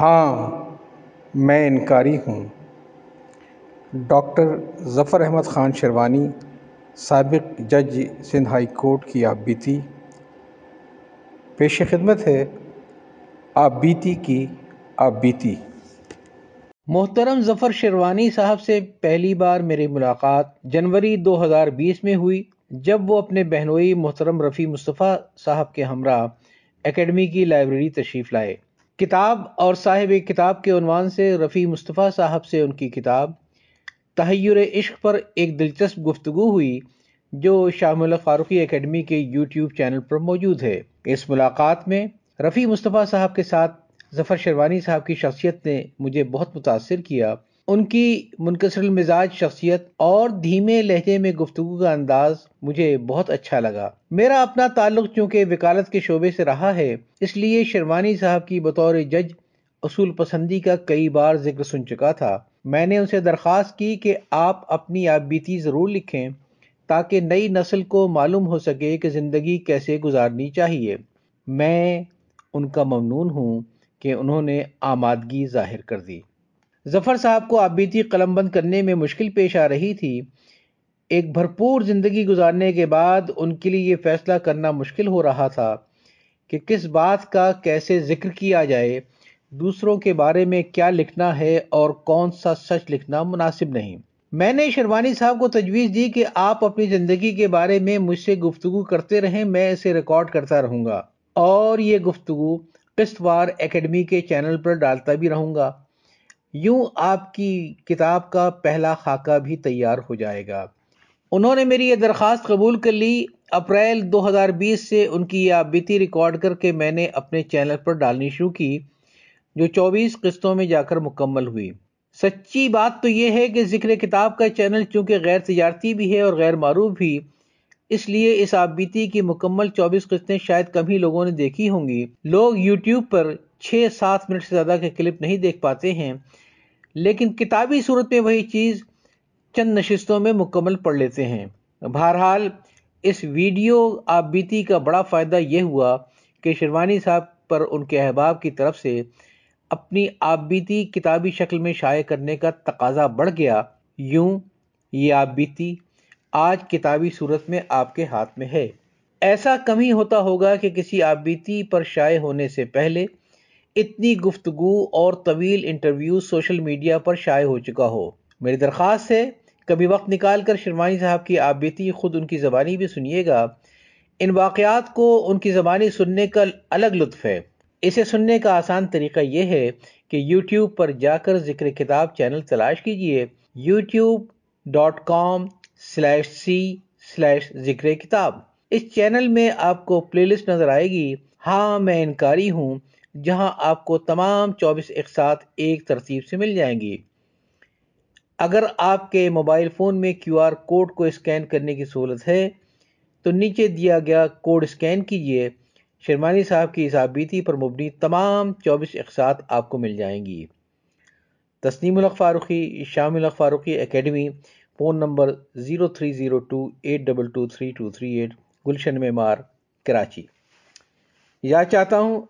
ہاں میں انکاری ہوں۔ ڈاکٹر ظفر احمد خان شیروانی سابق جج سندھ ہائی کورٹ کی آپ بیتی، پیش خدمت ہے آپ بیتی کی آپ بیتی۔ محترم ظفر شیروانی صاحب سے پہلی بار میری ملاقات جنوری دو ہزار بیس میں ہوئی، جب وہ اپنے بہنوئی محترم رفیع مصطفیٰ صاحب کے ہمراہ اکیڈمی کی لائبریری تشریف لائے۔ کتاب اور صاحب کتاب کے عنوان سے رفیع مصطفیٰ صاحب سے ان کی کتاب تحیر عشق پر ایک دلچسپ گفتگو ہوئی، جو شاہ اللہ فاروقی اکیڈمی کے یوٹیوب چینل پر موجود ہے۔ اس ملاقات میں رفیع مصطفیٰ صاحب کے ساتھ ظفر شیروانی صاحب کی شخصیت نے مجھے بہت متاثر کیا۔ ان کی منکسر المزاج شخصیت اور دھیمے لہجے میں گفتگو کا انداز مجھے بہت اچھا لگا۔ میرا اپنا تعلق چونکہ وکالت کے شعبے سے رہا ہے، اس لیے شیروانی صاحب کی بطور جج اصول پسندی کا کئی بار ذکر سن چکا تھا۔ میں نے ان سے درخواست کی کہ آپ اپنی آپ بیتی ضرور لکھیں تاکہ نئی نسل کو معلوم ہو سکے کہ زندگی کیسے گزارنی چاہیے۔ میں ان کا ممنون ہوں کہ انہوں نے آمادگی ظاہر کر دی۔ ظفر صاحب کو آبیتی قلم بند کرنے میں مشکل پیش آ رہی تھی۔ ایک بھرپور زندگی گزارنے کے بعد ان کے لیے یہ فیصلہ کرنا مشکل ہو رہا تھا کہ کس بات کا کیسے ذکر کیا جائے، دوسروں کے بارے میں کیا لکھنا ہے اور کون سا سچ لکھنا مناسب نہیں۔ میں نے شروانی صاحب کو تجویز دی کہ آپ اپنی زندگی کے بارے میں مجھ سے گفتگو کرتے رہیں، میں اسے ریکارڈ کرتا رہوں گا۔ اور یہ گفتگو قسط وار اکیڈمی کے چینل پر ڈالتا بھی رہوں گا۔ یوں آپ کی کتاب کا پہلا خاکہ بھی تیار ہو جائے گا۔ انہوں نے میری یہ درخواست قبول کر لی۔ اپریل دو ہزار بیس سے ان کی یہ آپ بیتی ریکارڈ کر کے میں نے اپنے چینل پر ڈالنی شروع کی، جو چوبیس قسطوں میں جا کر مکمل ہوئی۔ سچی بات تو یہ ہے کہ ذکر کتاب کا چینل چونکہ غیر تجارتی بھی ہے اور غیر معروف بھی، اس لیے اس آپ بیتی کی مکمل چوبیس قسطیں شاید کم ہی لوگوں نے دیکھی ہوں گی۔ لوگ یوٹیوب پر چھ سات منٹ سے زیادہ کے کلپ نہیں دیکھ پاتے ہیں۔ لیکن کتابی صورت میں وہی چیز چند نشستوں میں مکمل پڑھ لیتے ہیں۔ بہرحال، اس ویڈیو آپ بیتی کا بڑا فائدہ یہ ہوا کہ شروانی صاحب پر ان کے احباب کی طرف سے اپنی آپ بیتی کتابی شکل میں شائع کرنے کا تقاضا بڑھ گیا۔ یوں یہ آپ بیتی آج کتابی صورت میں آپ کے ہاتھ میں ہے۔ ایسا کم ہی ہوتا ہوگا کہ کسی آپ بیتی پر شائع ہونے سے پہلے اتنی گفتگو اور طویل انٹرویو سوشل میڈیا پر شائع ہو چکا ہو۔ میری درخواست ہے، کبھی وقت نکال کر شروانی صاحب کی آپ بیتی خود ان کی زبانی بھی سنیے گا۔ ان واقعات کو ان کی زبانی سننے کا الگ لطف ہے۔ اسے سننے کا آسان طریقہ یہ ہے کہ یوٹیوب پر جا کر ذکر کتاب چینل تلاش کیجیے YouTube dot com slash C slash ذکر کتاب۔ اس چینل میں آپ کو پلے لسٹ نظر آئے گی۔ ہاں میں انکاری ہوں۔ جہاں آپ کو تمام چوبیس اقساط ایک ترتیب سے مل جائیں گی۔ اگر آپ کے موبائل فون میں کیو آر کوڈ کو اسکین کرنے کی سہولت ہے، تو نیچے دیا گیا کوڈ اسکین کیجیے۔ شرمانی صاحب کی ثابیتی پر مبنی تمام چوبیس اقساط آپ کو مل جائیں گی۔ تسنیم الق فاروقی شام ul Haq Farooqi academy, phone number zero three zero two eight double two three two three eight, Gulshan Maymar, Karachi. یا چاہتا ہوں